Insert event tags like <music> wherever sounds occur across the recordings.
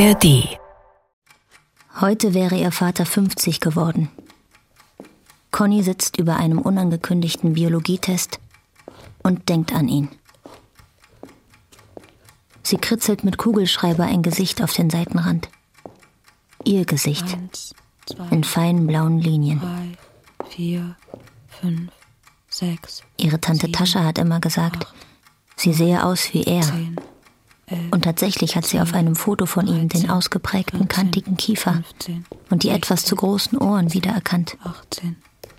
ARD. Heute wäre ihr Vater 50 geworden. Conny sitzt über einem unangekündigten Biologietest und denkt an ihn. Sie kritzelt mit Kugelschreiber ein Gesicht auf den Seitenrand. Ihr Gesicht. Eins, zwei, in feinen blauen Linien. drei, vier, fünf, sechs, Ihre Tante sieben, Tascha hat immer gesagt, sie sehe aus wie er. zehn, Und tatsächlich hat sie auf einem Foto von ihm den ausgeprägten, kantigen Kiefer 15, und die etwas zu 16, großen Ohren wiedererkannt. 18,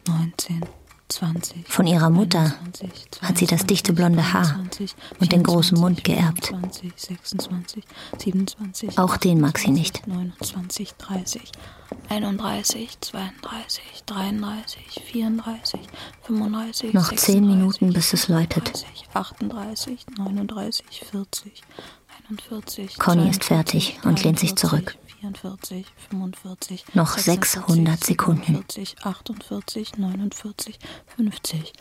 19, 20. Von ihrer Mutter 21, hat sie das dichte blonde Haar 22, und den großen Mund 24, geerbt. 25, 26, 27. Auch den mag sie nicht. 29, 30, 31, 32, 33, 34, 35. Noch zehn Minuten, bis es läutet. 37, 38, 39, 40, 41. Conny ist 42, fertig und lehnt sich zurück. 44, 45. Noch 600 Sekunden. 47, 48, 49, 50.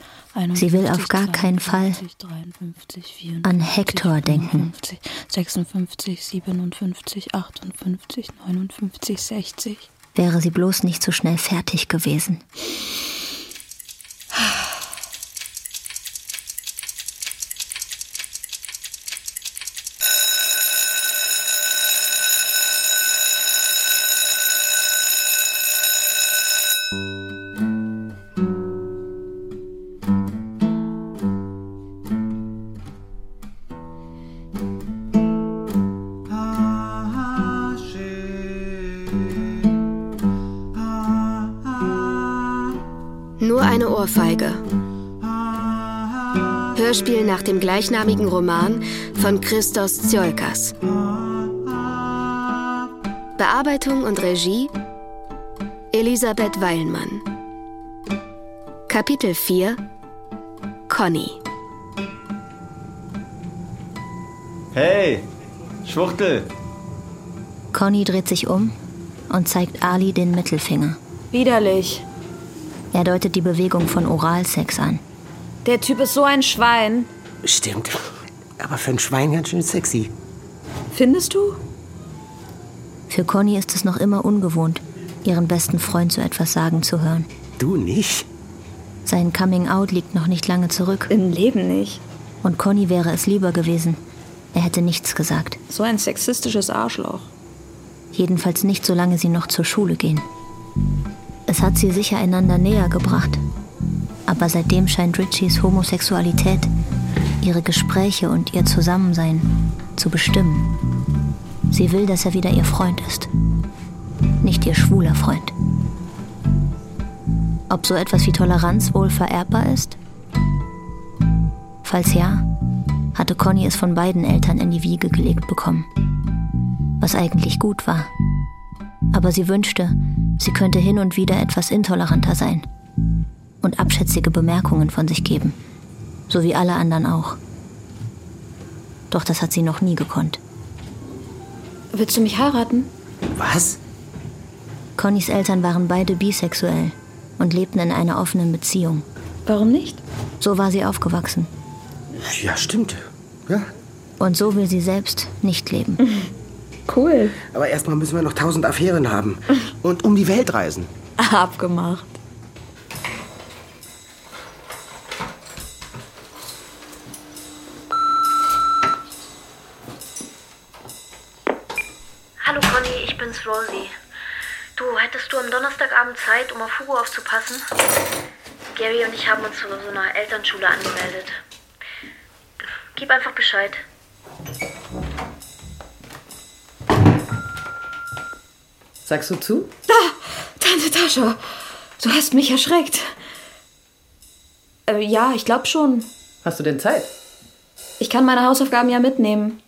Sie will auf gar 51, keinen Fall 53, 54, an Hector denken. 55, 56, 57, 58, 59, 60. Wäre sie bloß nicht so schnell fertig gewesen. Ohrfeige. Hörspiel nach dem gleichnamigen Roman von Christos Tsiolkas. Bearbeitung und Regie Elisabeth Weilmann. Kapitel 4 Conny. Hey, Schwuchtel. Conny dreht sich um und zeigt Ali den Mittelfinger. Widerlich. Er deutet die Bewegung von Oralsex an. Der Typ ist so ein Schwein. Stimmt. Aber für ein Schwein ganz schön sexy. Findest du? Für Conny ist es noch immer ungewohnt, ihren besten Freund so etwas sagen zu hören. Du nicht? Sein Coming-out liegt noch nicht lange zurück. Im Leben nicht. Und Conny wäre es lieber gewesen. Er hätte nichts gesagt. So ein sexistisches Arschloch. Jedenfalls nicht, solange sie noch zur Schule gehen. Es hat sie sicher einander näher gebracht. Aber seitdem scheint Richies Homosexualität, ihre Gespräche und ihr Zusammensein zu bestimmen. Sie will, dass er wieder ihr Freund ist. Nicht ihr schwuler Freund. Ob so etwas wie Toleranz wohl vererbbar ist? Falls ja, hatte Conny es von beiden Eltern in die Wiege gelegt bekommen. Was eigentlich gut war. Aber sie wünschte, sie könnte hin und wieder etwas intoleranter sein und abschätzige Bemerkungen von sich geben, so wie alle anderen auch. Doch das hat sie noch nie gekonnt. Willst du mich heiraten? Was? Connys Eltern waren beide bisexuell und lebten in einer offenen Beziehung. Warum nicht? So war sie aufgewachsen. Ja, stimmt. Ja. Und so will sie selbst nicht leben. <laughs> Cool. Aber erstmal müssen wir noch tausend Affären haben. <laughs> Und um die Welt reisen. Abgemacht. Hallo Conny, ich bin's Rosie. Du, hättest du am Donnerstagabend Zeit, um auf Hugo aufzupassen? Gary und ich haben uns zu so einer Elternschule angemeldet. Gib einfach Bescheid. Sagst du zu? Tante Tascha, du hast mich erschreckt. Äh, ja, ich glaube schon. Hast du denn Zeit? Ich kann meine Hausaufgaben ja mitnehmen.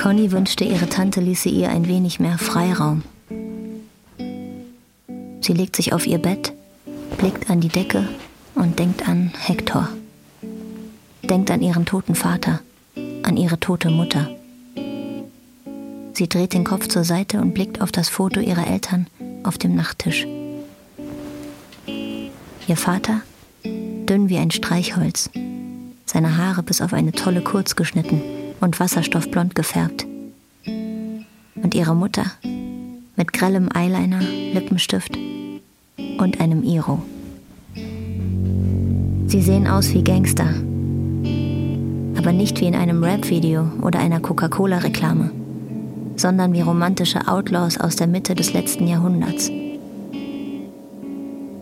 Conny wünschte, ihre Tante ließe ihr ein wenig mehr Freiraum. Sie legt sich auf ihr Bett, blickt an die Decke und denkt an Hector. Denkt an ihren toten Vater, an ihre tote Mutter. Sie dreht den Kopf zur Seite und blickt auf das Foto ihrer Eltern auf dem Nachttisch. Ihr Vater, dünn wie ein Streichholz, seine Haare bis auf eine Tolle kurz geschnitten, und wasserstoffblond gefärbt. Und ihre Mutter mit grellem Eyeliner, Lippenstift und einem Iro. Sie sehen aus wie Gangster, aber nicht wie in einem Rap-Video oder einer Coca-Cola-Reklame, sondern wie romantische Outlaws aus der Mitte des letzten Jahrhunderts.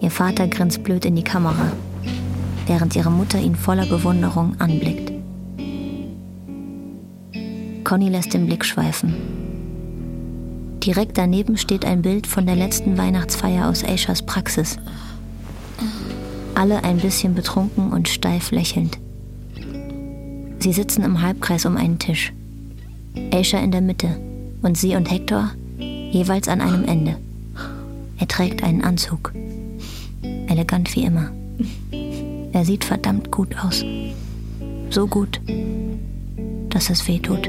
Ihr Vater grinst blöd in die Kamera, während ihre Mutter ihn voller Bewunderung anblickt. Conny lässt den Blick schweifen. Direkt daneben steht ein Bild von der letzten Weihnachtsfeier aus Aishas Praxis. Alle ein bisschen betrunken und steif lächelnd. Sie sitzen im Halbkreis um einen Tisch. Aisha in der Mitte und sie und Hector jeweils an einem Ende. Er trägt einen Anzug. Elegant wie immer. Er sieht verdammt gut aus. So gut, dass es weh tut.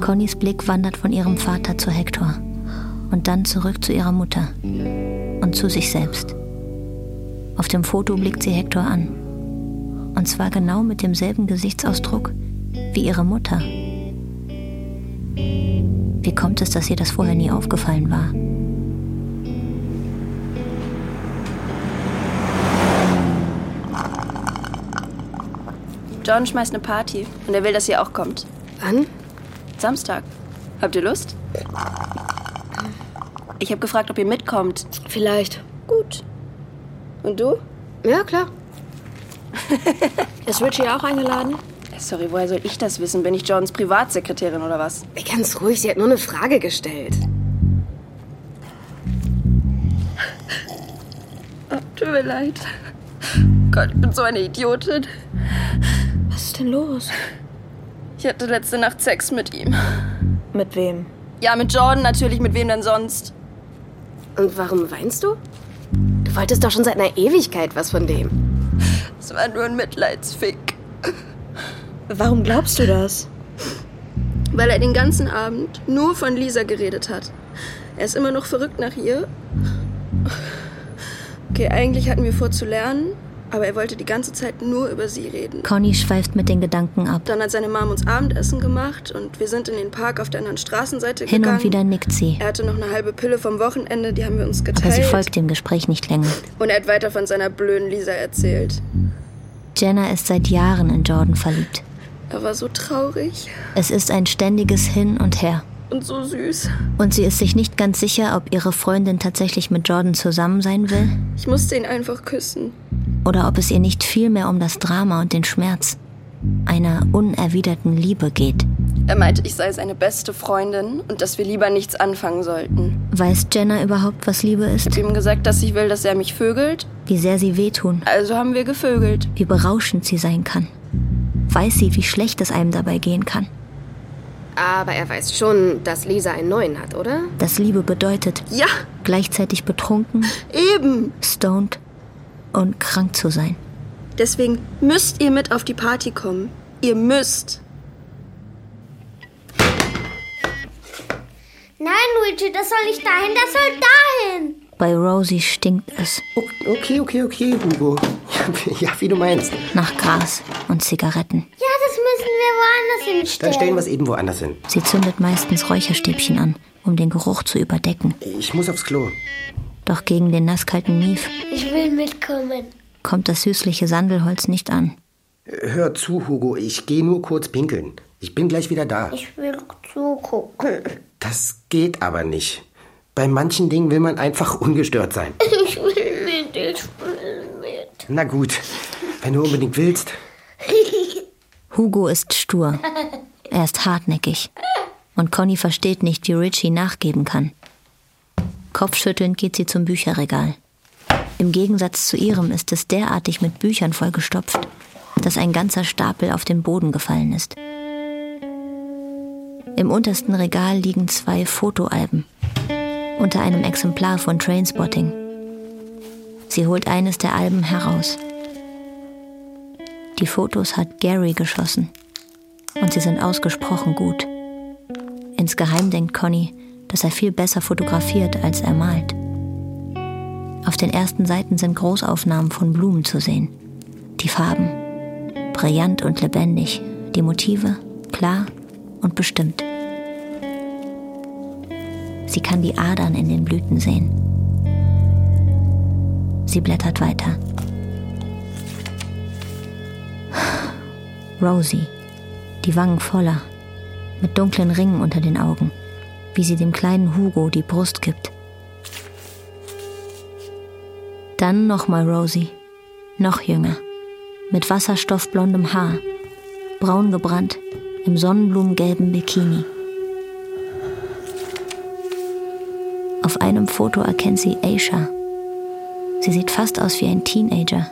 Connys Blick wandert von ihrem Vater zu Hector und dann zurück zu ihrer Mutter und zu sich selbst. Auf dem Foto blickt sie Hector an. Und zwar genau mit demselben Gesichtsausdruck wie ihre Mutter. Wie kommt es, dass ihr das vorher nie aufgefallen war? John schmeißt eine Party und er will, dass ihr auch kommt. Wann? Samstag. Habt ihr Lust? Ich habe gefragt, ob ihr mitkommt. Vielleicht. Gut. Und du? Ja, klar. <laughs> Ist Richie auch eingeladen? Sorry, woher soll ich das wissen? Bin ich Johns Privatsekretärin oder was? Ganz ruhig, sie hat nur eine Frage gestellt. Oh, tut mir leid. Gott, ich bin so eine Idiotin. Was ist denn los? Ich hatte letzte Nacht Sex mit ihm. Mit wem? Ja, mit Jordan natürlich. Mit wem denn sonst? Und warum weinst du? Du wolltest doch schon seit einer Ewigkeit was von dem. Es war nur ein Mitleidsfick. Warum glaubst du das? Weil er den ganzen Abend nur von Lisa geredet hat. Er ist immer noch verrückt nach ihr. Okay, eigentlich hatten wir vor zu lernen, aber er wollte die ganze Zeit nur über sie reden. Conny schweift mit den Gedanken ab. Dann hat seine Mom uns Abendessen gemacht und wir sind in den Park auf der anderen Straßenseite Hin gegangen. und wieder nickt sie, Er hatte noch eine halbe Pille vom Wochenende, die haben wir uns geteilt. aber sie folgt dem Gespräch nicht länger. Und er hat weiter von seiner blöden Lisa erzählt. Jenna ist seit Jahren in Jordan verliebt. Er war so traurig Es ist ein ständiges Hin und Her. und so süß. Und sie ist sich nicht ganz sicher, ob ihre Freundin tatsächlich mit Jordan zusammen sein will Ich musste ihn einfach küssen. oder ob es ihr nicht vielmehr um das Drama und den Schmerz einer unerwiderten Liebe geht. Er meinte, ich sei seine beste Freundin und dass wir lieber nichts anfangen sollten. Weiß Jenna überhaupt, was Liebe Ich ist? habe ihm gesagt, dass ich will, dass er mich vögelt. Wie sehr sie wehtun, Also haben wir gevögelt. wie berauschend sie sein kann. Weiß sie, wie schlecht es einem dabei gehen kann. Aber er weiß schon, dass Lisa einen neuen hat, oder? Dass Liebe bedeutet, Ja, gleichzeitig betrunken, <laughs> eben. stoned und krank zu sein. Deswegen müsst ihr mit auf die Party kommen. Ihr müsst. Nein, Luigi, das soll nicht dahin, das soll dahin. Bei Rosie stinkt es Okay, okay, okay, Hugo. <laughs> Ja, wie du meinst. nach Gras und Zigaretten. Ja, das müssen wir woanders Dann hinstellen. stellen wir es eben woanders hin. Sie zündet meistens Räucherstäbchen an, um den Geruch zu überdecken. Ich muss aufs Klo. Doch gegen den nasskalten Mief Ich will mitkommen. kommt das süßliche Sandelholz nicht an. Hör zu, Hugo. Ich gehe nur kurz pinkeln. Ich bin gleich wieder da. Ich will zugucken. Das geht aber nicht. Bei manchen Dingen will man einfach ungestört sein. <laughs> Ich will mit, ich will mit. Na gut, wenn du unbedingt willst. <laughs> Hugo ist stur. Er ist hartnäckig. Und Conny versteht nicht, wie Richie nachgeben kann. Kopfschüttelnd geht sie zum Bücherregal. Im Gegensatz zu ihrem ist es derartig mit Büchern vollgestopft, dass ein ganzer Stapel auf den Boden gefallen ist. Im untersten Regal liegen zwei Fotoalben. Unter einem Exemplar von Trainspotting. Sie holt eines der Alben heraus. Die Fotos hat Gary geschossen. Und sie sind ausgesprochen gut. Insgeheim denkt Conny, dass er viel besser fotografiert, als er malt. Auf den ersten Seiten sind Großaufnahmen von Blumen zu sehen. Die Farben. Brillant und lebendig, Die Motive klar und bestimmt. Sie kann die Adern in den Blüten sehen. Sie blättert weiter. Rosie, die Wangen voller, mit dunklen Ringen unter den Augen, wie sie dem kleinen Hugo die Brust gibt. Dann nochmal Rosie, noch jünger, mit wasserstoffblondem Haar, braun gebrannt, im sonnenblumengelben Bikini. Auf einem Foto erkennt sie Aisha. Sie sieht fast aus wie ein Teenager.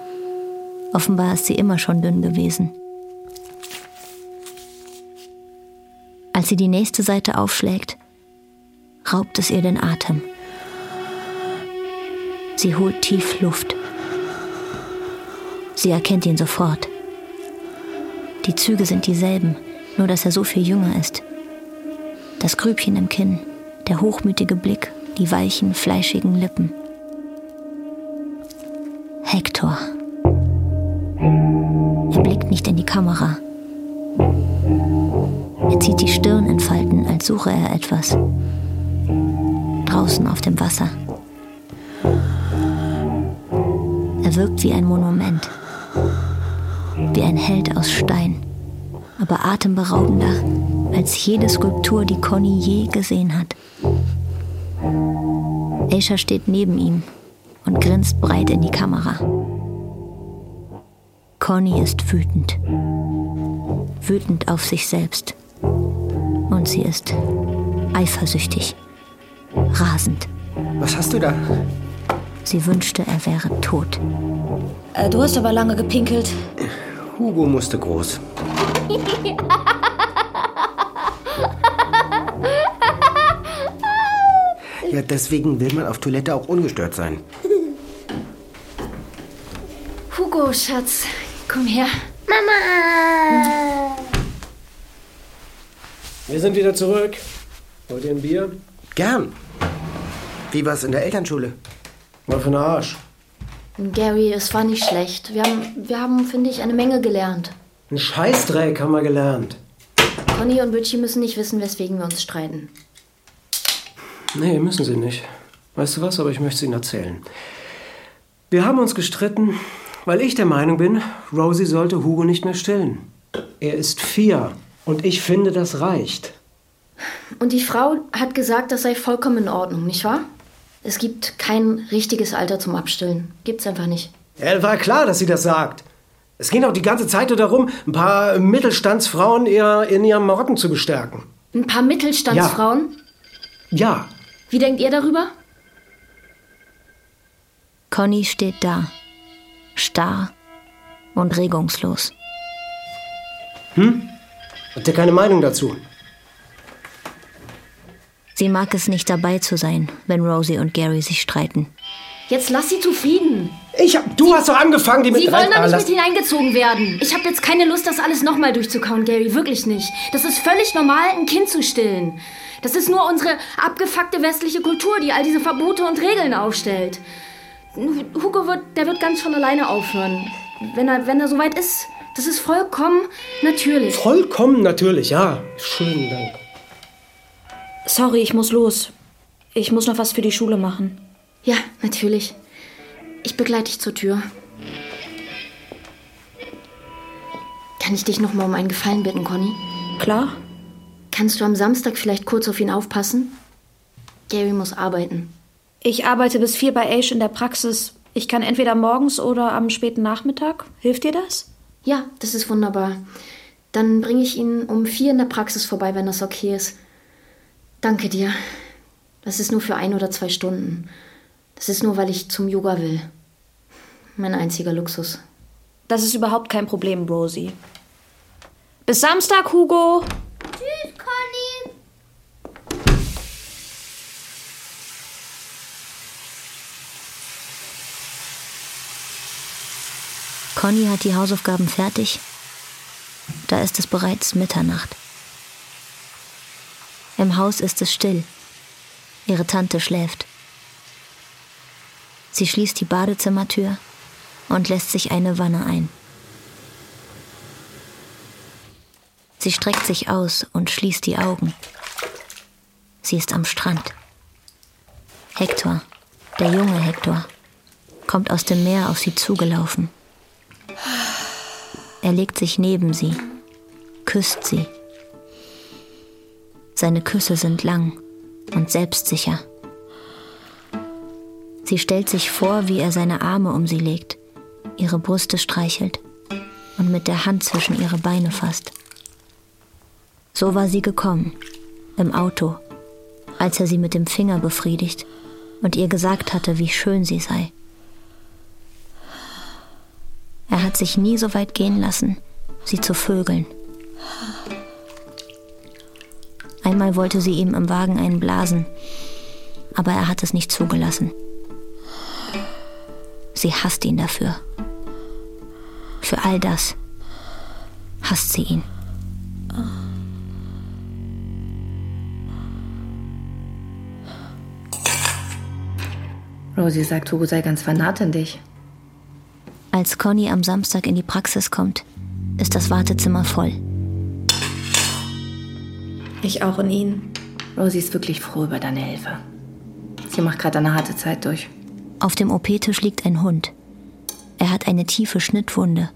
Offenbar ist sie immer schon dünn gewesen. Als sie die nächste Seite aufschlägt, raubt es ihr den Atem. Sie holt tief Luft. Sie erkennt ihn sofort. Die Züge sind dieselben, nur dass er so viel jünger ist. Das Grübchen im Kinn, der hochmütige Blick, die weichen, fleischigen Lippen. Hector. Er blickt nicht in die Kamera. Er zieht die Stirn in Falten, als suche er etwas. Draußen auf dem Wasser. Er wirkt wie ein Monument. Wie ein Held aus Stein. Aber atemberaubender als jede Skulptur, die Conny je gesehen hat. Aisha steht neben ihm und grinst breit in die Kamera. Conny ist wütend. Wütend auf sich selbst. Und sie ist eifersüchtig. Rasend. Was hast du da? Sie wünschte, er wäre tot. Äh, du hast aber lange gepinkelt. Hugo musste groß. <laughs> Ja, deswegen will man auf Toilette auch ungestört sein. Hugo, Schatz, komm her. Mama! Wir sind wieder zurück. Wollt ihr ein Bier? Gern. Wie war's in der Elternschule? War für den Arsch. Gary, es war nicht schlecht. Wir haben, wir haben, finde ich, eine Menge gelernt. Ein Scheißdreck haben wir gelernt. Conny und Richie müssen nicht wissen, weswegen wir uns streiten. Nee, müssen sie nicht. Weißt du was, aber ich möchte es Ihnen erzählen. Wir haben uns gestritten, weil ich der Meinung bin, Rosie sollte Hugo nicht mehr stillen. Er ist vier und ich finde, das reicht. Und die Frau hat gesagt, das sei vollkommen in Ordnung, nicht wahr? Es gibt kein richtiges Alter zum Abstillen. Gibt's einfach nicht. Ja, war klar, dass sie das sagt. Es ging auch die ganze Zeit nur darum, ein paar Mittelstandsfrauen eher in ihrem Marotten zu bestärken. Ein paar Mittelstandsfrauen? Ja, Wie denkt ihr darüber? Conny steht da, starr und regungslos. hm? Habt ihr keine Meinung dazu? Sie mag es nicht dabei zu sein, wenn Rosie und Gary sich streiten. Jetzt lass sie zufrieden. Ich hab, du hast doch angefangen, die mit Sie wollen Ah, nicht mit hineingezogen werden. Ich habe jetzt keine Lust, das alles nochmal durchzukauen, Gary. Wirklich nicht. Das ist völlig normal, ein Kind zu stillen. Das ist nur unsere abgefuckte westliche Kultur, die all diese Verbote und Regeln aufstellt. Hugo wird, der wird ganz von alleine aufhören. Wenn er, wenn er soweit ist. Das ist vollkommen natürlich. Vollkommen natürlich, ja. Schönen Dank. Sorry, ich muss los. Ich muss noch was für die Schule machen. Ja, natürlich. Ich begleite dich zur Tür. Kann ich dich noch mal um einen Gefallen bitten, Conny? Klar. Kannst du am Samstag vielleicht kurz auf ihn aufpassen? Gary muss arbeiten. Ich arbeite bis vier bei Ace in der Praxis. Ich kann entweder morgens oder am späten Nachmittag. Hilft dir das? Ja, das ist wunderbar. Dann bringe ich ihn um vier in der Praxis vorbei, wenn das okay ist. Danke dir. Das ist nur für ein oder zwei Stunden. Das ist nur, weil ich zum Yoga will. Mein einziger Luxus. Das ist überhaupt kein Problem, Rosie. Bis Samstag, Hugo. Tschüss, Conny. Conny hat die Hausaufgaben fertig. Da ist es bereits Mitternacht. Im Haus ist es still. Ihre Tante schläft. Sie schließt die Sie streckt sich aus und schließt die Augen. Sie ist am Strand. Hector, der junge Hector, kommt aus dem Meer auf sie zugelaufen. Er legt sich neben sie, küsst sie. Seine Küsse sind lang und selbstsicher. Sie stellt sich vor, wie er seine Arme um sie legt, ihre Brüste streichelt und mit der Hand zwischen ihre Beine fasst. So war sie gekommen, im Auto, als er sie mit dem Finger befriedigt und ihr gesagt hatte, wie schön sie sei. Er hat sich nie so weit gehen lassen, sie zu vögeln. Einmal wollte sie ihm im Wagen einen blasen, aber er hat es nicht zugelassen. Sie hasst ihn dafür. Für all das hasst sie ihn. Rosie sagt, Hugo sei ganz vernarrt in dich. Als Conny am Samstag in die Praxis kommt, ist das Wartezimmer voll. Ich auch in ihn. Rosie ist wirklich froh über deine Hilfe. Sie macht gerade eine harte Zeit durch. Auf dem OP-Tisch liegt ein Hund. Er hat eine tiefe Schnittwunde.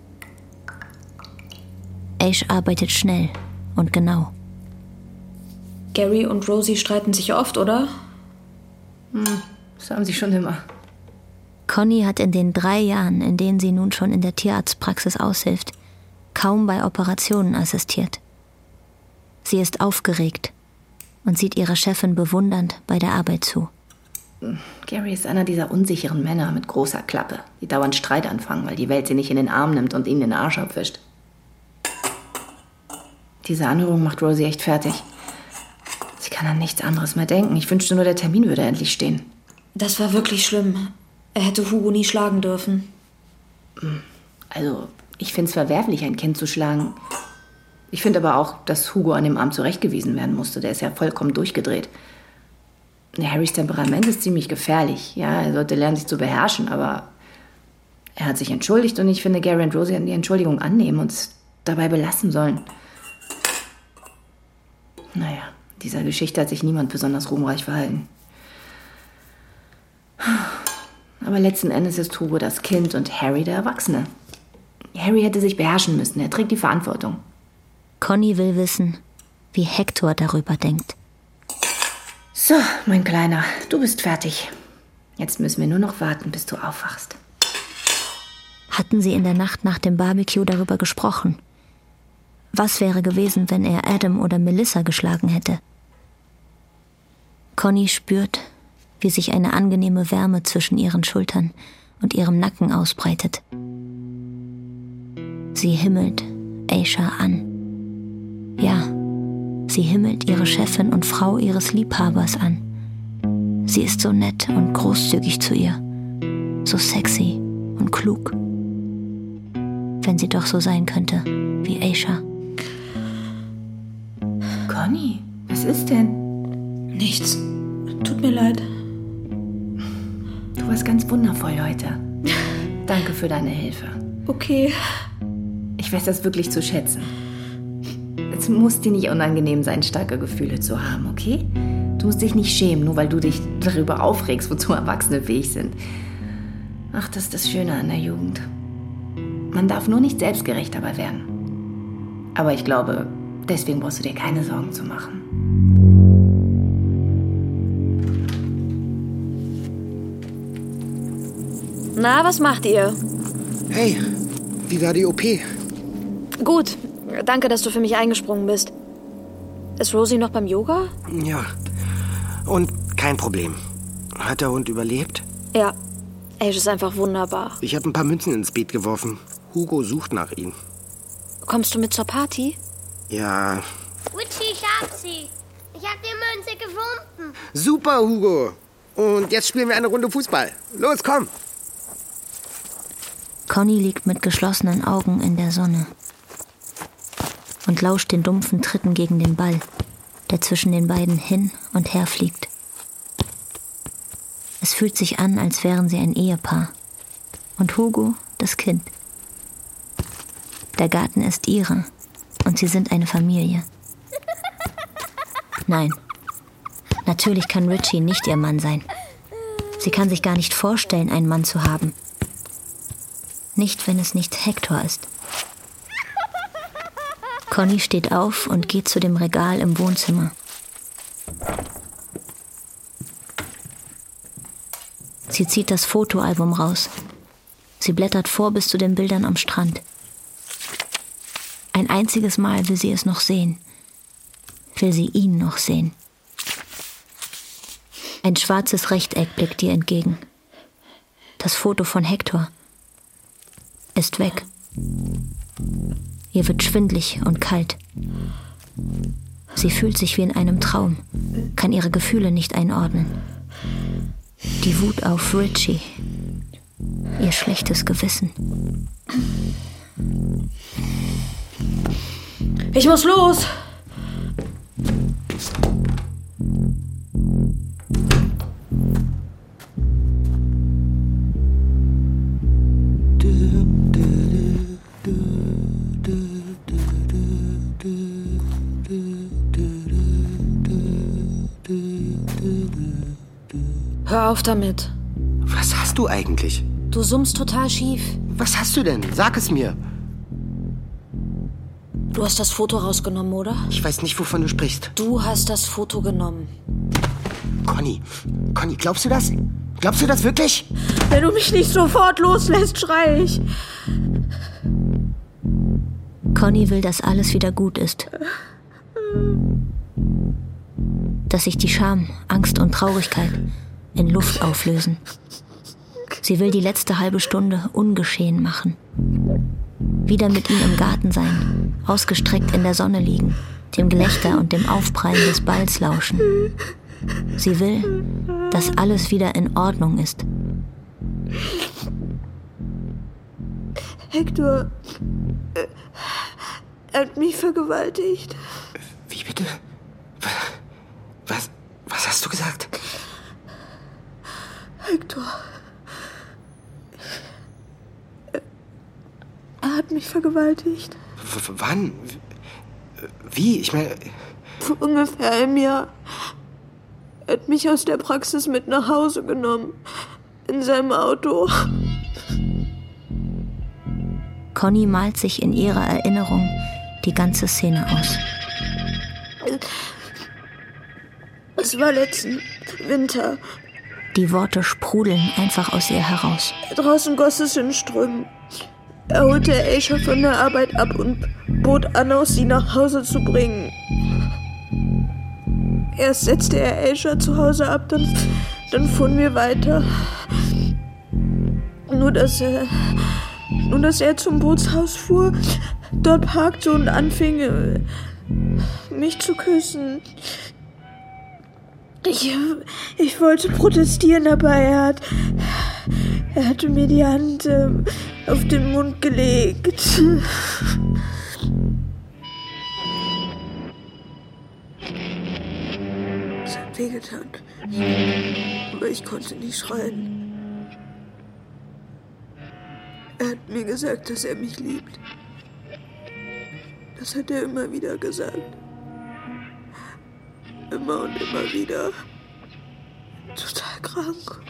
Ash arbeitet schnell und genau. Gary und Rosie streiten sich oft, oder? Hm, das haben sie schon immer. Conny hat in den drei Jahren, in denen sie nun schon in der Tierarztpraxis aushilft, kaum bei Operationen assistiert. Sie ist aufgeregt und sieht ihrer Chefin bewundernd bei der Arbeit zu. Gary ist einer dieser unsicheren Männer mit großer Klappe, die dauernd Streit anfangen, weil die Welt sie nicht in den Arm nimmt und ihnen den Arsch abwischt. Diese Anhörung macht Rosie echt fertig. Sie kann an nichts anderes mehr denken. Ich wünschte nur, der Termin würde endlich stehen. Das war wirklich schlimm. Er hätte Hugo nie schlagen dürfen. Also, ich finde es verwerflich, ein Kind zu schlagen. Ich finde aber auch, dass Hugo an dem Abend zurechtgewiesen werden musste. Der ist ja vollkommen durchgedreht. Harrys Temperament ist ziemlich gefährlich. Ja, er sollte lernen, sich zu beherrschen, aber er hat sich entschuldigt und ich finde, Gary und Rosie hätten die Entschuldigung annehmen und es dabei belassen sollen. Naja, dieser Geschichte hat sich niemand besonders ruhmreich verhalten. Aber letzten Endes ist Hugo das Kind und Harry der Erwachsene. Harry hätte sich beherrschen müssen. Er trägt die Verantwortung. Conny will wissen, wie Hector darüber denkt. So, mein Kleiner, du bist fertig. Jetzt müssen wir nur noch warten, bis du aufwachst. Hatten sie in der Nacht nach dem Barbecue darüber gesprochen? Was wäre gewesen, wenn er Adam oder Melissa geschlagen hätte? Conny spürt, wie sich eine angenehme Wärme zwischen ihren Schultern und ihrem Nacken ausbreitet. Sie himmelt Aisha an. Ja, sie himmelt ihre Chefin und Frau ihres Liebhabers an. Sie ist so nett und großzügig zu ihr, so sexy und klug. Wenn sie doch so sein könnte wie Aisha. Conny, was ist denn? Nichts. Tut mir leid. Du warst ganz wundervoll heute. Danke für deine Hilfe. Okay. Ich weiß das wirklich zu schätzen. Es muss dir nicht unangenehm sein, starke Gefühle zu haben, okay? Du musst dich nicht schämen, nur weil du dich darüber aufregst, wozu Erwachsene fähig sind. Ach, das ist das Schöne an der Jugend. Man darf nur nicht selbstgerecht dabei werden. Aber ich glaube, deswegen brauchst du dir keine Sorgen zu machen. Na, was macht ihr? Hey, wie war die OP? Gut. Danke, dass du für mich eingesprungen bist. Ist Rosie noch beim Yoga? Ja. Und kein Problem. Hat der Hund überlebt? Ja. Ash ist einfach wunderbar. Ich habe ein paar Münzen ins Beet geworfen. Hugo sucht nach ihm. Kommst du mit zur Party? Ja. Witchy, ich hab sie. Ich hab die Münze gefunden. Super, Hugo. Und jetzt spielen wir eine Runde Fußball. Los, komm. Conny liegt mit geschlossenen Augen in der Sonne und lauscht den dumpfen Tritten gegen den Ball, der zwischen den beiden hin und her fliegt. Es fühlt sich an, als wären sie ein Ehepaar. Und Hugo das Kind. Der Garten ist ihre, und sie sind eine Familie. Nein, natürlich kann Richie nicht ihr Mann sein. Sie kann sich gar nicht vorstellen, einen Mann zu haben. Nicht, wenn es nicht Hector ist. Conny steht auf und geht zu dem Regal im Wohnzimmer. Sie zieht das Fotoalbum raus. Sie blättert vor bis zu den Bildern am Strand. Ein einziges Mal will sie es noch sehen. Will sie ihn noch sehen. Ein schwarzes Rechteck blickt ihr entgegen. Das Foto von Hector ist weg. Ihr wird schwindlig und kalt. Sie fühlt sich wie in einem Traum, kann ihre Gefühle nicht einordnen. Die Wut auf Richie, ihr schlechtes Gewissen. Ich muss los! Hör auf damit. Was hast du eigentlich? Du summst total schief. Was hast du denn? Sag es mir. Du hast das Foto rausgenommen, oder? Ich weiß nicht, wovon du sprichst. Du hast das Foto genommen. Conny, Conny, glaubst du das? Glaubst du das wirklich? Wenn du mich nicht sofort loslässt, schrei ich. Conny will, dass alles wieder gut ist. Dass sich die Scham, Angst und Traurigkeit in Luft auflösen. Sie will die letzte halbe Stunde ungeschehen machen. Wieder mit ihm im Garten sein, ausgestreckt in der Sonne liegen, dem Gelächter und dem Aufprallen des Balls lauschen. Sie will, dass alles wieder in Ordnung ist. Hector. äh, Er hat mich vergewaltigt. Wie bitte? Was, was hast du gesagt? Hector. Er hat mich vergewaltigt. W wann? Wie? Ich meine, Vor ungefähr einem Jahr. Er hat mich aus der Praxis mit nach Hause genommen. In seinem Auto. Conny malt sich in ihrer Erinnerung die ganze Szene aus. Es war letzten Winter. Die Worte sprudeln einfach aus ihr heraus. Draußen goss es in Strömen. Er holte Aisha von der Arbeit ab und bot an, aus sie nach Hause zu bringen. Erst setzte er Aisha zu Hause ab, dann, dann fuhren wir weiter. Nur dass er. Nur dass er zum Bootshaus fuhr, dort parkte und anfing, mich zu küssen. Ich, ich wollte protestieren, aber er hat. Er hatte mir die Hand ähm, auf den Mund gelegt. Es hat wehgetan. Aber ich konnte nicht schreien. Er hat mir gesagt, dass er mich liebt. Das hat er immer wieder gesagt. Immer und immer wieder. Total krank.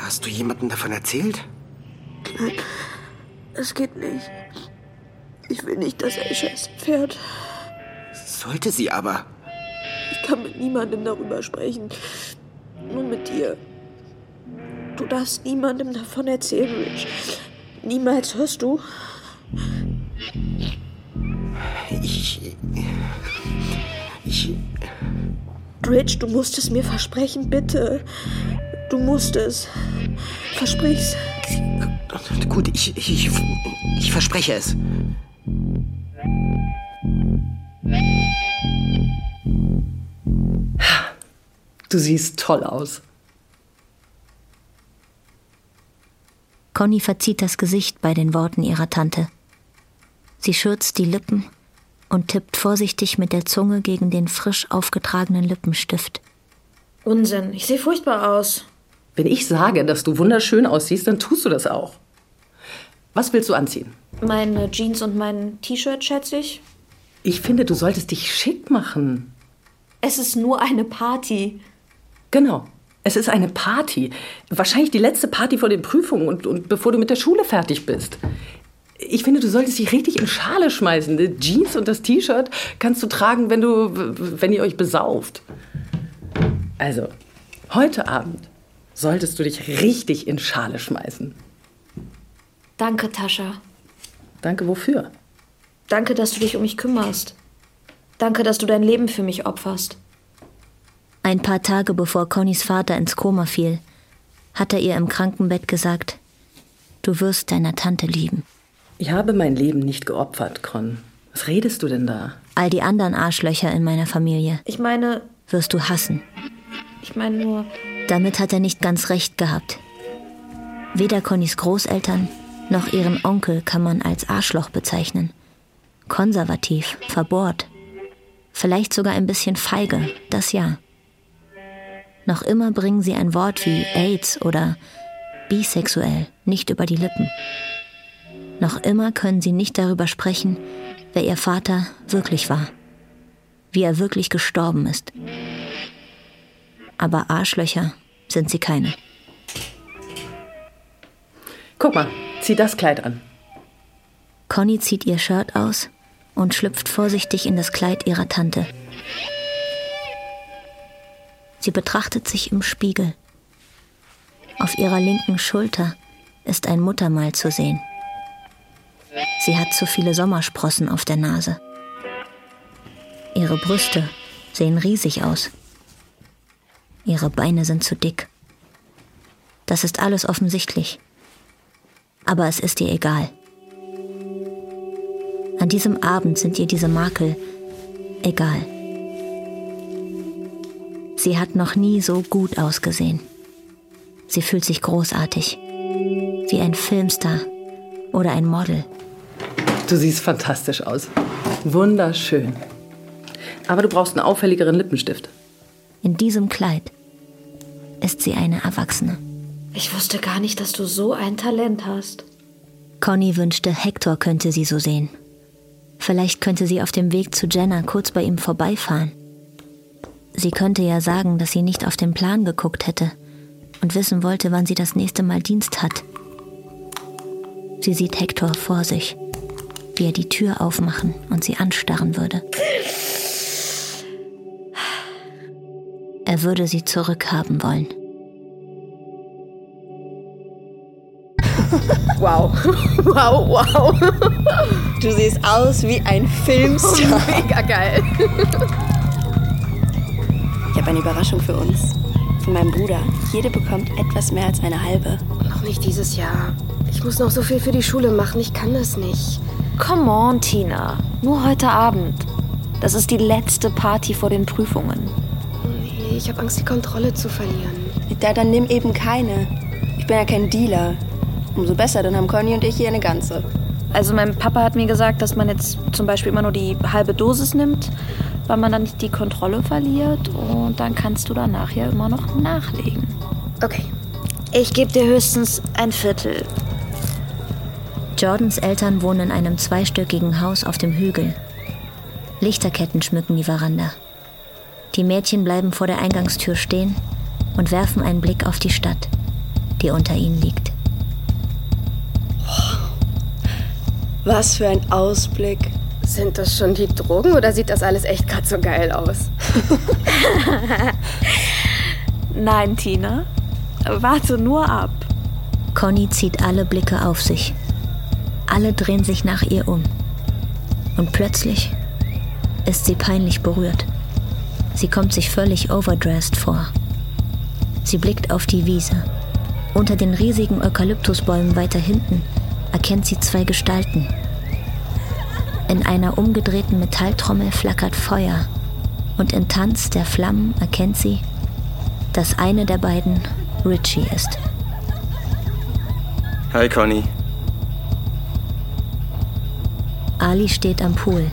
hast du jemandem davon erzählt? Nein, es geht nicht. Ich will nicht, dass Aisha es erfährt. Sollte sie aber. Ich kann mit niemandem darüber sprechen. Nur mit dir. Du darfst niemandem davon erzählen, Rich. Niemals hörst du? Ich. Ich. Rich, du musst es mir versprechen, bitte. Du musst es. Versprich's. Gut, ich, ich, ich verspreche es. Du siehst toll aus. Conny verzieht das Gesicht bei den Worten ihrer Tante. Sie schürzt die Lippen und tippt vorsichtig mit der Zunge gegen den frisch aufgetragenen Lippenstift. Unsinn, ich sehe furchtbar aus. Wenn ich sage, dass du wunderschön aussiehst, dann tust du das auch. Was willst du anziehen? Meine Jeans und mein T-Shirt, schätze ich. Ich finde, du solltest dich schick machen. Es ist nur eine Party. Genau. Es ist eine Party. Wahrscheinlich die letzte Party vor den Prüfungen und, und bevor du mit der Schule fertig bist. Ich finde, du solltest dich richtig in Schale schmeißen. Die Jeans und das T-Shirt kannst du tragen, wenn du, wenn ihr euch besauft. Also, heute Abend solltest du dich richtig in Schale schmeißen. Danke, Tascha. Danke wofür? Danke, dass du dich um mich kümmerst. Danke, dass du dein Leben für mich opferst. Ein paar Tage bevor Connys Vater ins Koma fiel, hat er ihr im Krankenbett gesagt, du wirst deiner Tante lieben. Ich habe mein Leben nicht geopfert, Con. Was redest du denn da? All die anderen Arschlöcher in meiner Familie Ich meine, wirst du hassen. ich meine nur, Damit hat er nicht ganz recht gehabt. Weder Connys Großeltern noch ihren Onkel kann man als Arschloch bezeichnen. Konservativ, verbohrt. Vielleicht sogar ein bisschen feige, das ja. Noch immer bringen sie ein Wort wie AIDS oder bisexuell nicht über die Lippen. Noch immer können sie nicht darüber sprechen, wer ihr Vater wirklich war. Wie er wirklich gestorben ist. Aber Arschlöcher sind sie keine. Guck mal, zieh das Kleid an. Conny zieht ihr Shirt aus und schlüpft vorsichtig in das Kleid ihrer Tante. Sie betrachtet sich im Spiegel. Auf ihrer linken Schulter ist ein Muttermal zu sehen. Sie hat zu viele Sommersprossen auf der Nase. Ihre Brüste sehen riesig aus. Ihre Beine sind zu dick. Das ist alles offensichtlich. Aber es ist ihr egal. An diesem Abend sind ihr diese Makel egal. Sie hat noch nie so gut ausgesehen. Sie fühlt sich großartig. Wie ein Filmstar oder ein Model. Du siehst fantastisch aus. Wunderschön. Aber du brauchst einen auffälligeren Lippenstift. In diesem Kleid ist sie eine Erwachsene. ich wusste gar nicht, dass du so ein Talent hast. Conny wünschte, Hector könnte sie so sehen. Vielleicht könnte sie auf dem Weg zu Jenna kurz bei ihm vorbeifahren. Sie könnte ja sagen, dass sie nicht auf den Plan geguckt hätte und wissen wollte, wann sie das nächste Mal Dienst hat. Sie sieht Hector vor sich, wie er die Tür aufmachen und sie anstarren würde. Er würde sie zurückhaben wollen. <laughs> Wow. Wow, wow. Du siehst aus wie ein Filmstar. <laughs> Mega geil. Ich habe eine Überraschung für uns. Von meinem Bruder. Jede bekommt etwas mehr als eine halbe. Noch nicht dieses Jahr. Ich muss noch so viel für die Schule machen. Ich kann das nicht. Come on, Tina. Nur heute Abend. Das ist die letzte Party vor den Prüfungen. Nee, ich habe Angst, die Kontrolle zu verlieren. Da, dann nimm eben keine. Ich bin ja kein Dealer. Umso besser, dann haben Conny und ich hier eine ganze. Also mein Papa hat mir gesagt, dass man jetzt zum Beispiel immer nur die halbe Dosis nimmt, weil man dann nicht die Kontrolle verliert und dann kannst du danach ja immer noch nachlegen. Okay. Ich gebe dir höchstens ein Viertel. Jordans Eltern wohnen in einem zweistöckigen Haus auf dem Hügel. Lichterketten schmücken die Veranda. Die Mädchen bleiben vor der Eingangstür stehen und werfen einen Blick auf die Stadt, die unter ihnen liegt. Was für ein Ausblick. Sind das schon die Drogen oder sieht das alles echt gerade so geil aus? <laughs> Nein, Tina. Warte nur ab. Conny zieht alle Blicke auf sich. Alle drehen sich nach ihr um. Und plötzlich ist sie peinlich berührt. Sie kommt sich völlig overdressed vor. Sie blickt auf die Wiese. Unter den riesigen Eukalyptusbäumen weiter hinten erkennt sie zwei Gestalten. In einer umgedrehten Metalltrommel flackert Feuer und im Tanz der Flammen erkennt sie, dass eine der beiden Richie ist. Hi, Conny. Ali steht am Pool.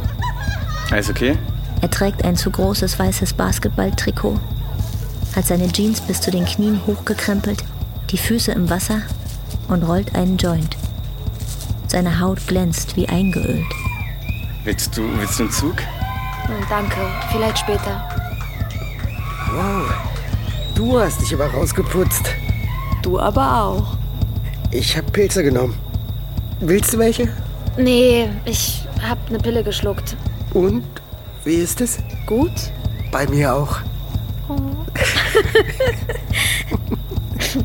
Alles okay? Er trägt ein zu großes weißes Basketballtrikot, hat seine Jeans bis zu den Knien hochgekrempelt, die Füße im Wasser und rollt einen Joint. Seine Haut glänzt wie eingeölt. Willst du, willst du einen Zug? Danke, vielleicht später. Wow, du hast dich aber rausgeputzt. Du aber auch. Ich habe Pilze genommen. Willst du welche? Nee, ich hab eine Pille geschluckt. Und? Wie ist es? Gut? Bei mir auch. Oh. <laughs>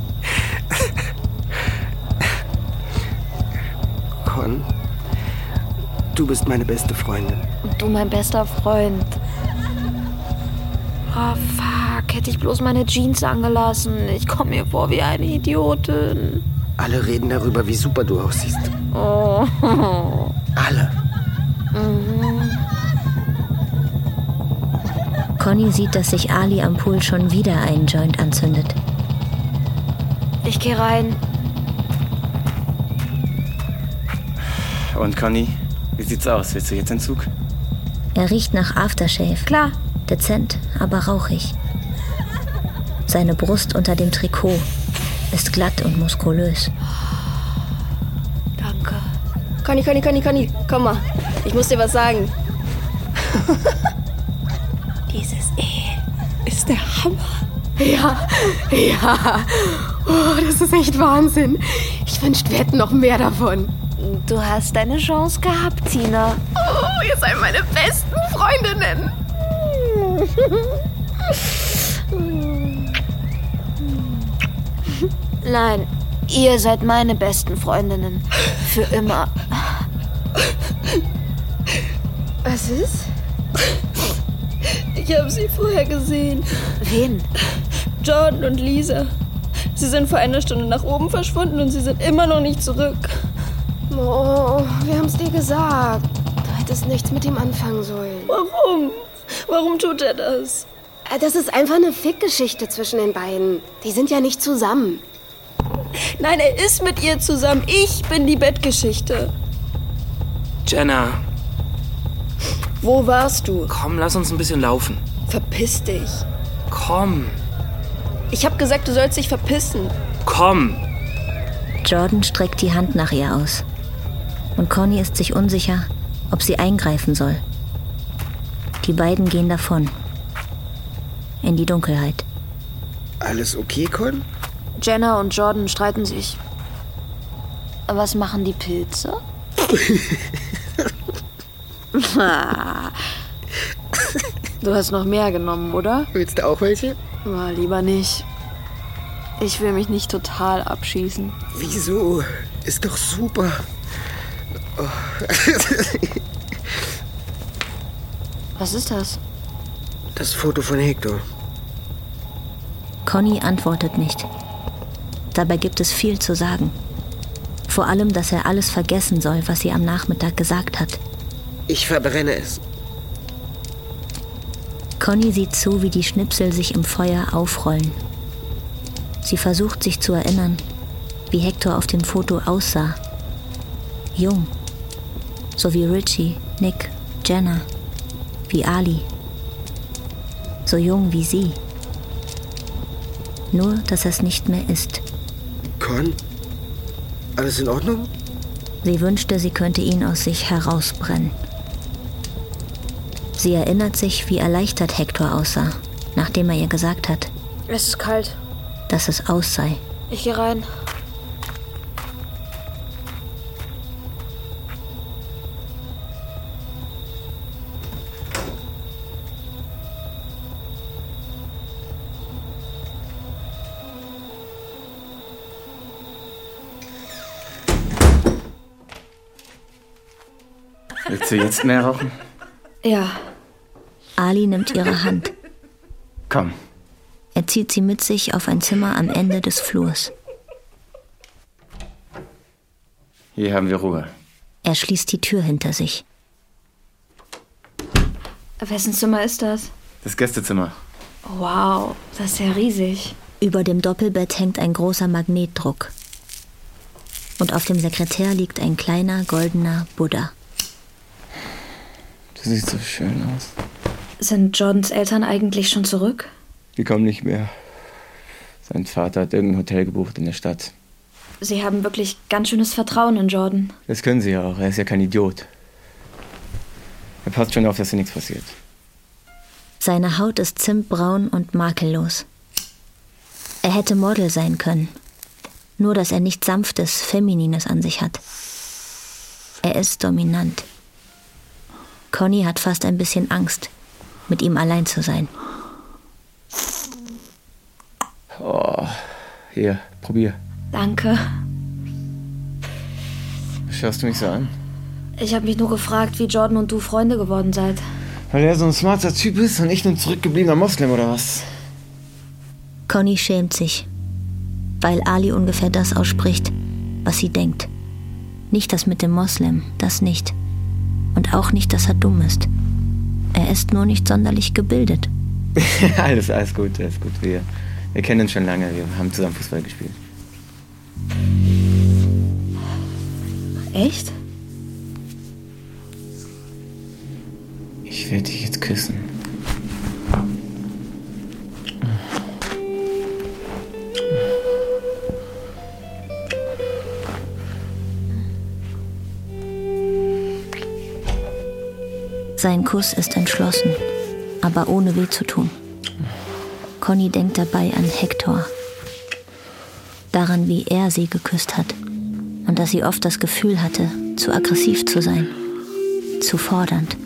Con, du bist meine beste Freundin. Und du mein bester Freund. Oh, fuck. Hätte ich bloß meine Jeans angelassen. Ich komme mir vor wie eine Idiotin. Alle reden darüber, wie super du aussiehst. Oh. Alle. Conny sieht, dass sich Ali am Pool schon wieder einen Joint anzündet. Ich geh rein. Und Conny, wie sieht's aus? Willst du jetzt einen Zug? Er riecht nach Aftershave. Klar. Dezent, aber rauchig. Seine Brust unter dem Trikot ist glatt und muskulös. Danke. Conny, Conny, Conny, Conny, komm mal. Ich muss dir was sagen. <laughs> Hammer. Ja, ja. Oh, das ist echt Wahnsinn. Ich wünschte, wir hätten noch mehr davon. Du hast deine Chance gehabt, Tina. Oh, ihr seid meine besten Freundinnen. Nein, ihr seid meine besten Freundinnen. Für immer. Was ist? Ich habe sie vorher gesehen. Wen? Jordan und Lisa. Sie sind vor einer Stunde nach oben verschwunden und sie sind immer noch nicht zurück. Oh, wir haben es dir gesagt. Du hättest nichts mit ihm anfangen sollen. Warum? Warum tut er das? Äh, Das ist einfach eine Fickgeschichte zwischen den beiden. Die sind ja nicht zusammen. Nein, er ist mit ihr zusammen. Ich bin die Bettgeschichte. Jenna, Wo warst du? komm, lass uns ein bisschen laufen. Verpiss dich. Komm, Ich hab gesagt, du sollst dich verpissen. komm. Jordan streckt die Hand nach ihr aus. Und Conny ist sich unsicher, ob sie eingreifen soll. Die beiden gehen davon. In die Dunkelheit. Alles okay, Con? Jenna und Jordan streiten sich. Was machen die Pilze? <laughs> <laughs> du hast noch mehr genommen, oder? Willst du auch welche? Na, lieber nicht. Ich will mich nicht total abschießen. Wieso? Ist doch super. Oh. <laughs> Was ist das? Das Foto von Hector. Conny antwortet nicht. Dabei gibt es viel zu sagen. Vor allem, dass er alles vergessen soll, was sie am Nachmittag gesagt hat. Ich verbrenne es. Conny sieht zu, wie die Schnipsel sich im Feuer aufrollen. Sie versucht sich zu erinnern, wie Hector auf dem Foto aussah. Jung. So wie Richie, Nick, Jenna. Wie Ali. So jung wie sie. Nur, dass er es nicht mehr ist. Con? Alles in Ordnung? Sie wünschte, sie könnte ihn aus sich herausbrennen. Sie erinnert sich, wie erleichtert Hector aussah, nachdem er ihr gesagt hat, Es ist kalt. dass es aus sei. Ich gehe rein. Willst du jetzt mehr rauchen? Ja. Ali nimmt ihre Hand. Komm. Er zieht sie mit sich auf ein Zimmer am Ende des Flurs. Hier haben wir Ruhe. Er schließt die Tür hinter sich. Wessen Zimmer ist das? Das Gästezimmer. Wow, das ist ja riesig. Über dem Doppelbett hängt ein großer Magnetdruck. Und auf dem Sekretär liegt ein kleiner goldener Buddha. Du siehst so schön aus. Sind Jordans Eltern eigentlich schon zurück? Die kommen nicht mehr. Sein Vater hat irgendein Hotel gebucht in der Stadt. Sie haben wirklich ganz schönes Vertrauen in Jordan. Das können Sie ja auch. Er ist ja kein Idiot. Er passt schon auf, dass hier nichts passiert. Seine Haut ist zimtbraun und makellos. Er hätte Model sein können. Nur, dass er nichts Sanftes, Feminines an sich hat. Er ist dominant. Conny hat fast ein bisschen Angst, mit ihm allein zu sein. Oh, hier, probier. Danke. Schaust du mich so an? Ich habe mich nur gefragt, wie Jordan und du Freunde geworden seid. Weil er so ein smarter Typ ist und ich ein zurückgebliebener Moslem oder was? Conny schämt sich, weil Ali ungefähr das ausspricht, was sie denkt. Nicht das mit dem Moslem, das nicht. Und auch nicht, dass er dumm ist. Er ist nur nicht sonderlich gebildet. <laughs> alles, alles gut, alles gut. Wir, wir kennen uns schon lange, wir haben zusammen Fußball gespielt. Echt? Ich werde dich jetzt küssen. Sein Kuss ist entschlossen, aber ohne weh zu tun. Conny denkt dabei an Hector. Daran, wie er sie geküsst hat. Und dass sie oft das Gefühl hatte, zu aggressiv zu sein. Zu fordernd.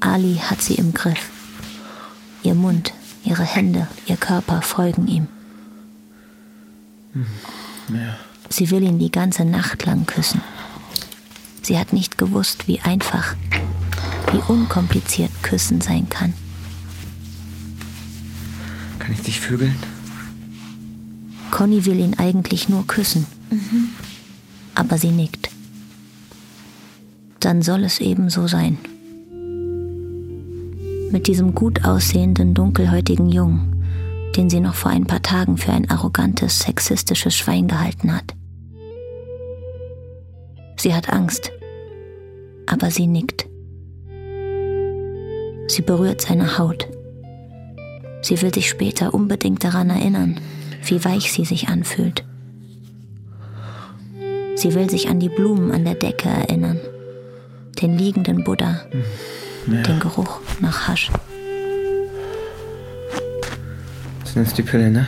Ali hat sie im Griff. Ihr Mund, ihre Hände, ihr Körper folgen ihm. Ja. Sie will ihn die ganze Nacht lang küssen. Sie hat nicht gewusst, wie einfach, wie unkompliziert Küssen sein kann. Kann ich dich vögeln? Conny will ihn eigentlich nur küssen, aber sie nickt. Dann soll es eben so sein. Mit diesem gut aussehenden, dunkelhäutigen Jungen, den sie noch vor ein paar Tagen für ein arrogantes, sexistisches Schwein gehalten hat. Sie hat Angst, aber sie nickt. Sie berührt seine Haut. Sie will sich später unbedingt daran erinnern, wie weich sie sich anfühlt. Sie will sich an die Blumen an der Decke erinnern, den liegenden Buddha, Ja. den Geruch nach Hasch. Du nimmst die Pille, ne?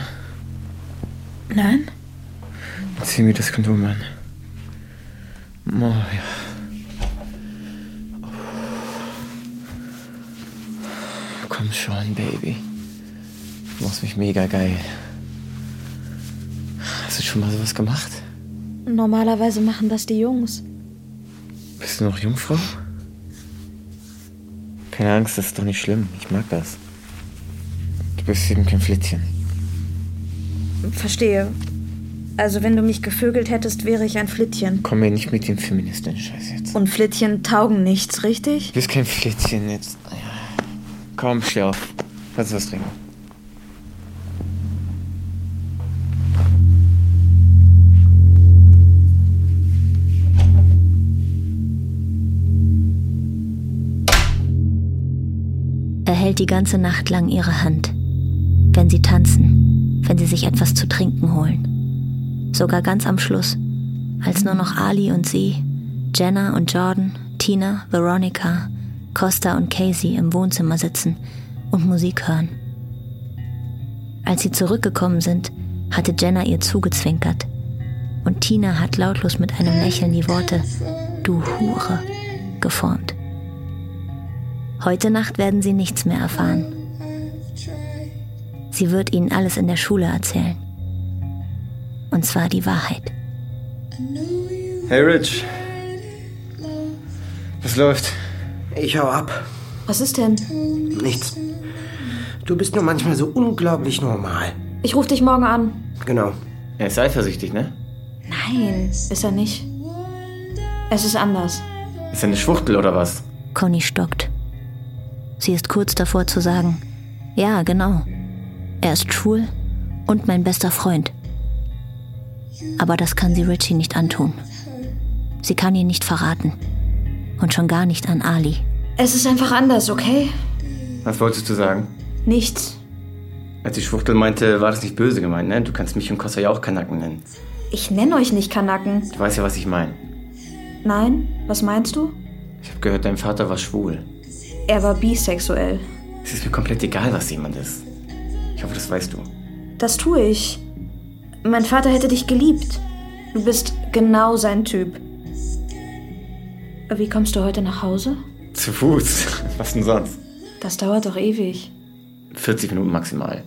Nein? Zieh mir das Kondom an. Oh, ja. Komm schon, Baby. Du machst mich mega geil. Hast du schon mal sowas gemacht? Normalerweise machen das die Jungs. Bist du noch Jungfrau? Keine Angst, das ist doch nicht schlimm. Ich mag das. Du bist eben kein Flittchen. Verstehe. Also wenn du mich gevögelt hättest, wäre ich ein Flittchen. Komm mir nicht mit dem feministischen Scheiß jetzt. Und Flittchen taugen nichts, richtig? Du bist kein Flittchen jetzt. Ja. Komm, steh auf. Lass uns was trinken. Er hält die ganze Nacht lang ihre Hand. Wenn sie tanzen, wenn sie sich etwas zu trinken holen. Sogar ganz am Schluss, als nur noch Ali und sie, Jenna und Jordan, Tina, Veronica, Costa und Casey im Wohnzimmer sitzen und Musik hören. Als sie zurückgekommen sind, hatte Jenna ihr zugezwinkert. Und Tina hat lautlos mit einem Lächeln die Worte Du Hure geformt. Heute Nacht werden sie nichts mehr erfahren. Sie wird ihnen alles in der Schule erzählen. Und zwar die Wahrheit. Hey, Rich. Was läuft? Ich hau ab. Was ist denn? Nichts. Du bist nur manchmal so unglaublich normal. Ich rufe dich morgen an. Genau. Er ist eifersüchtig, ne? Nein, ist er nicht. Es ist anders. Ist er eine Schwuchtel oder was? Conny stockt. Sie ist kurz davor zu sagen, ja, genau. Er ist schwul und mein bester Freund. Aber das kann sie Richie nicht antun. Sie kann ihn nicht verraten. Und schon gar nicht an Ali. Es ist einfach anders, okay? Was wolltest du sagen? Nichts. Als die Schwuchtel meinte, war das nicht böse gemeint, ne? Du kannst mich und Kossa ja auch Kanaken nennen. Ich nenne euch nicht Kanaken. Du weißt ja, was ich meine. Nein? Was meinst du? Ich habe gehört, dein Vater war schwul. Er war bisexuell. Es ist mir komplett egal, was jemand ist. Ich hoffe, das weißt du. Das tue ich. Mein Vater hätte dich geliebt. Du bist genau sein Typ. Wie kommst du heute nach Hause? Zu Fuß. <laughs> Was denn sonst? Das dauert doch ewig. 40 Minuten maximal.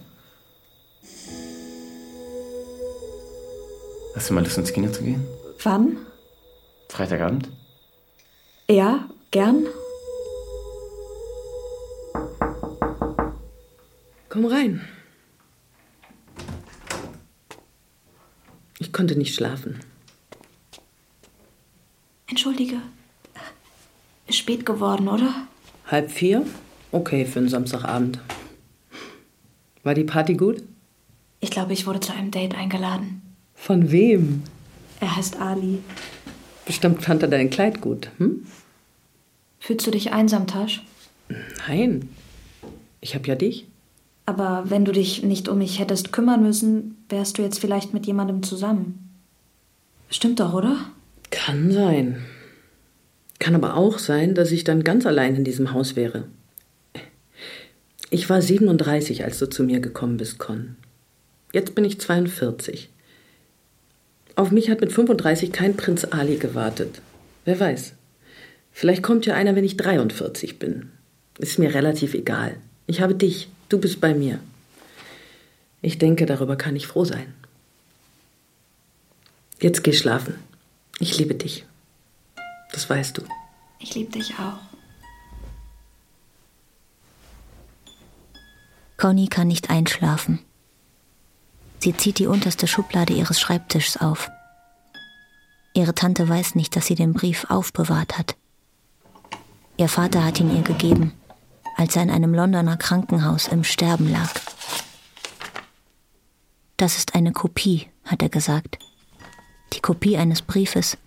Hast du mal Lust ins Kino zu gehen? Wann? Freitagabend? Ja, gern. Komm rein. Ich konnte nicht schlafen. Entschuldige. Ist spät geworden, oder? Halb vier? Okay für einen Samstagabend. War die Party gut? Ich glaube, ich wurde zu einem Date eingeladen. Von wem? Er heißt Ali. Bestimmt fand er dein Kleid gut, hm? Fühlst du dich einsam, Tasch? Nein. Ich hab ja dich. Aber wenn du dich nicht um mich hättest kümmern müssen, wärst du jetzt vielleicht mit jemandem zusammen. Stimmt doch, oder? Kann sein. Kann aber auch sein, dass ich dann ganz allein in diesem Haus wäre. Ich war 37, als du zu mir gekommen bist, Con. Jetzt bin ich 42. Auf mich hat mit 35 kein Prinz Ali gewartet. Wer weiß. Vielleicht kommt ja einer, wenn ich 43 bin. Ist mir relativ egal. Ich habe dich. Du bist bei mir. Ich denke, darüber kann ich froh sein. Jetzt geh schlafen. Ich liebe dich. Das weißt du. Ich liebe dich auch. Conny kann nicht einschlafen. Sie zieht die unterste Schublade ihres Schreibtischs auf. Ihre Tante weiß nicht, dass sie den Brief aufbewahrt hat. Ihr Vater hat ihn ihr gegeben, als er in einem Londoner Krankenhaus im Sterben lag. Das ist eine Kopie, hat er gesagt. Die Kopie eines Briefes,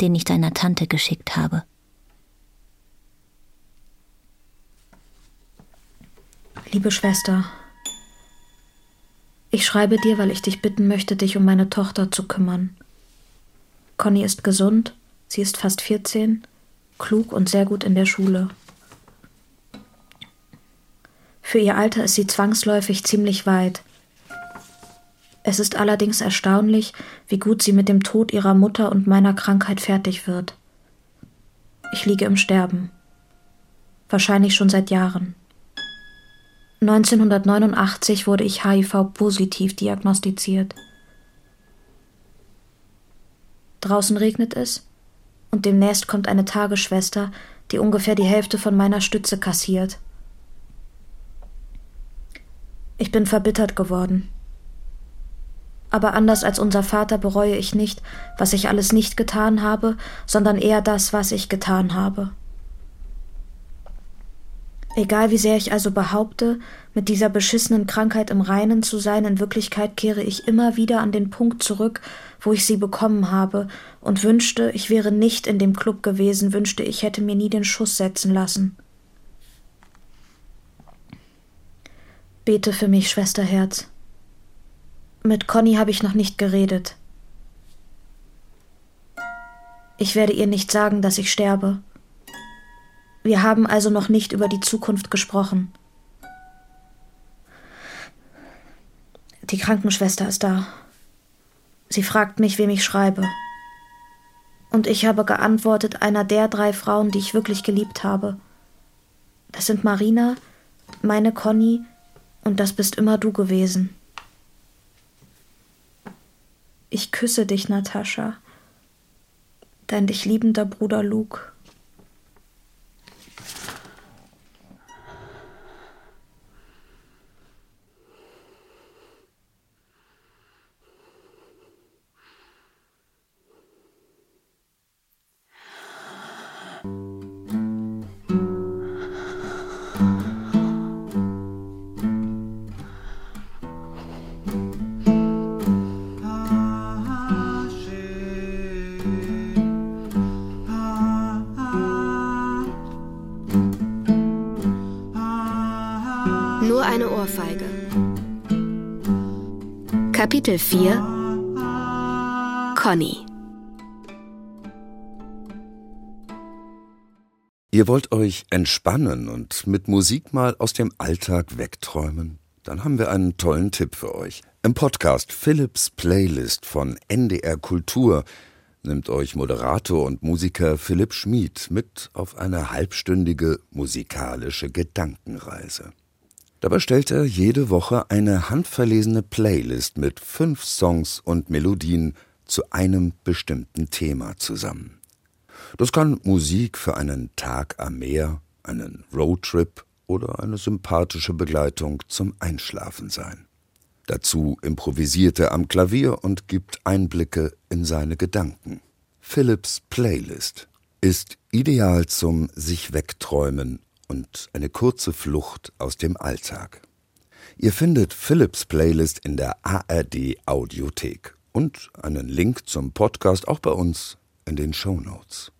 den ich deiner Tante geschickt habe. Liebe Schwester, ich schreibe dir, weil ich dich bitten möchte, dich um meine Tochter zu kümmern. Conny ist gesund, sie ist fast 14, klug und sehr gut in der Schule. Für ihr Alter ist sie zwangsläufig ziemlich weit. Es ist allerdings erstaunlich, wie gut sie mit dem Tod ihrer Mutter und meiner Krankheit fertig wird. Ich liege im Sterben. Wahrscheinlich schon seit Jahren. 1989 wurde ich HIV-positiv diagnostiziert. Draußen regnet es und demnächst kommt eine Tagesschwester, die ungefähr die Hälfte von meiner Stütze kassiert. Ich bin verbittert geworden. Aber anders als unser Vater bereue ich nicht, was ich alles nicht getan habe, sondern eher das, was ich getan habe. Egal wie sehr ich also behaupte, mit dieser beschissenen Krankheit im Reinen zu sein, in Wirklichkeit kehre ich immer wieder an den Punkt zurück, wo ich sie bekommen habe, und wünschte, ich wäre nicht in dem Club gewesen, wünschte, ich hätte mir nie den Schuss setzen lassen. Bete für mich, Schwesterherz. Mit Conny habe ich noch nicht geredet. Ich werde ihr nicht sagen, dass ich sterbe. Wir haben also noch nicht über die Zukunft gesprochen. Die Krankenschwester ist da. Sie fragt mich, wem ich schreibe. Und ich habe geantwortet, einer der drei Frauen, die ich wirklich geliebt habe. Das sind Marina, meine Conny und das bist immer du gewesen. Ich küsse dich, Natascha. Dein dich liebender Bruder Luke. Ohrfeige. Kapitel 4 Conny Ihr wollt euch entspannen und mit Musik mal aus dem Alltag wegträumen? Dann haben wir einen tollen Tipp für euch. Im Podcast Philips Playlist von NDR Kultur nimmt euch Moderator und Musiker Philipp Schmid mit auf eine halbstündige musikalische Gedankenreise. Dabei stellt er jede Woche eine handverlesene Playlist mit fünf Songs und Melodien zu einem bestimmten Thema zusammen. Das kann Musik für einen Tag am Meer, einen Roadtrip oder eine sympathische Begleitung zum Einschlafen sein. Dazu improvisiert er am Klavier und gibt Einblicke in seine Gedanken. Philips Playlist ist ideal zum sich wegträumen und eine kurze Flucht aus dem Alltag. Ihr findet Philips Playlist in der ARD Audiothek und einen Link zum Podcast auch bei uns in den Show Notes.